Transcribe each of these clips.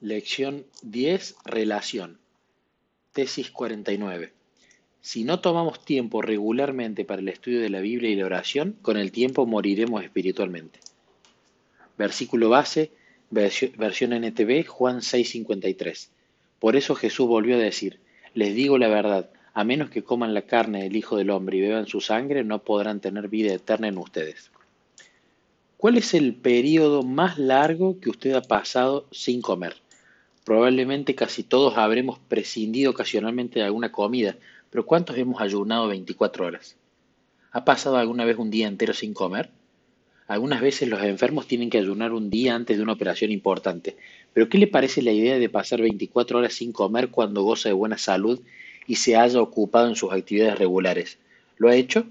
Lección 10. Relación. Tesis 49. Si no tomamos tiempo regularmente para el estudio de la Biblia y la oración, con el tiempo moriremos espiritualmente. Versículo base, versión NTV, Juan 6:53. Por eso Jesús volvió a decir, les digo la verdad, a menos que coman la carne del Hijo del Hombre y beban su sangre, no podrán tener vida eterna en ustedes. ¿Cuál es el periodo más largo que usted ha pasado sin comer? Probablemente casi todos habremos prescindido ocasionalmente de alguna comida, pero ¿cuántos hemos ayunado 24 horas? ¿Ha pasado alguna vez un día entero sin comer? Algunas veces los enfermos tienen que ayunar un día antes de una operación importante, pero ¿qué le parece la idea de pasar 24 horas sin comer cuando goza de buena salud y se haya ocupado en sus actividades regulares? ¿Lo ha hecho?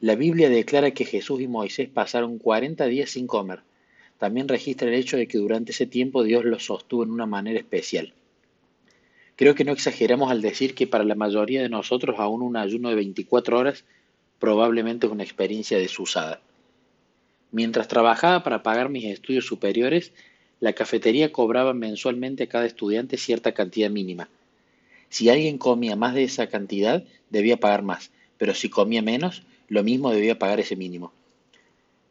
La Biblia declara que Jesús y Moisés pasaron 40 días sin comer. También registra el hecho de que durante ese tiempo Dios los sostuvo en una manera especial. Creo que no exageramos al decir que para la mayoría de nosotros aún un ayuno de 24 horas probablemente es una experiencia desusada. Mientras trabajaba para pagar mis estudios superiores, la cafetería cobraba mensualmente a cada estudiante cierta cantidad mínima. Si alguien comía más de esa cantidad, debía pagar más, pero si comía menos, lo mismo debía pagar ese mínimo.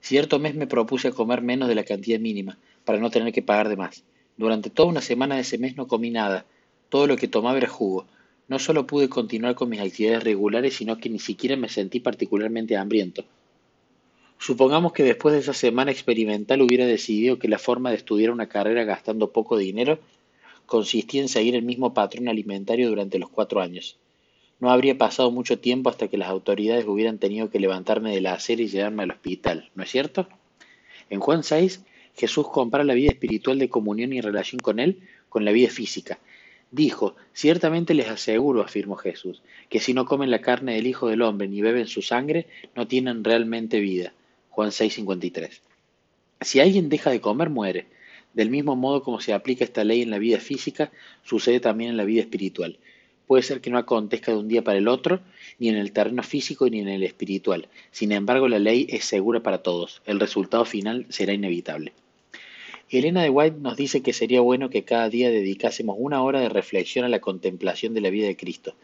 Cierto mes me propuse comer menos de la cantidad mínima, para no tener que pagar de más. Durante toda una semana de ese mes no comí nada, todo lo que tomaba era jugo. No solo pude continuar con mis actividades regulares, sino que ni siquiera me sentí particularmente hambriento. Supongamos que después de esa semana experimental hubiera decidido que la forma de estudiar una carrera gastando poco dinero consistía en seguir el mismo patrón alimentario durante los cuatro años. No habría pasado mucho tiempo hasta que las autoridades hubieran tenido que levantarme de la acera y llevarme al hospital, ¿no es cierto? En Juan 6, Jesús compara la vida espiritual de comunión y relación con Él con la vida física. Dijo, ciertamente les aseguro, afirmó Jesús, que si no comen la carne del Hijo del Hombre ni beben su sangre, no tienen realmente vida. Juan 6:53. Si alguien deja de comer, muere. Del mismo modo como se aplica esta ley en la vida física, sucede también en la vida espiritual. Puede ser que no acontezca de un día para el otro, ni en el terreno físico ni en el espiritual. Sin embargo, la ley es segura para todos. El resultado final será inevitable. Elena de White nos dice que sería bueno que cada día dedicásemos una hora de reflexión a la contemplación de la vida de Cristo.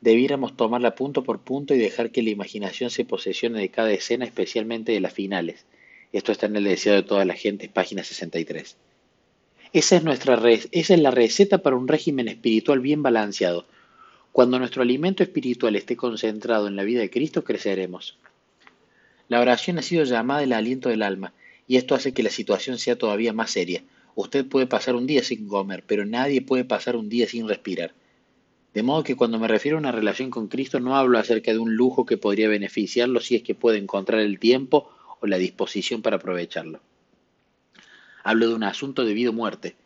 Debiéramos tomarla punto por punto y dejar que la imaginación se posesione de cada escena, especialmente de las finales. Esto está en el deseo de toda la gente, página 63. Esa es, nuestra esa es la receta para un régimen espiritual bien balanceado. Cuando nuestro alimento espiritual esté concentrado en la vida de Cristo, creceremos. La oración ha sido llamada el aliento del alma, y esto hace que la situación sea todavía más seria. Usted puede pasar un día sin comer, pero nadie puede pasar un día sin respirar. De modo que cuando me refiero a una relación con Cristo no hablo acerca de un lujo que podría beneficiarlo si es que puede encontrar el tiempo o la disposición para aprovecharlo. Hablo de un asunto de vida o muerte.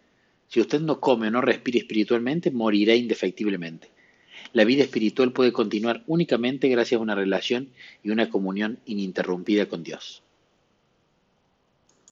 Si usted no come o no respira espiritualmente, morirá indefectiblemente. La vida espiritual puede continuar únicamente gracias a una relación y una comunión ininterrumpida con Dios.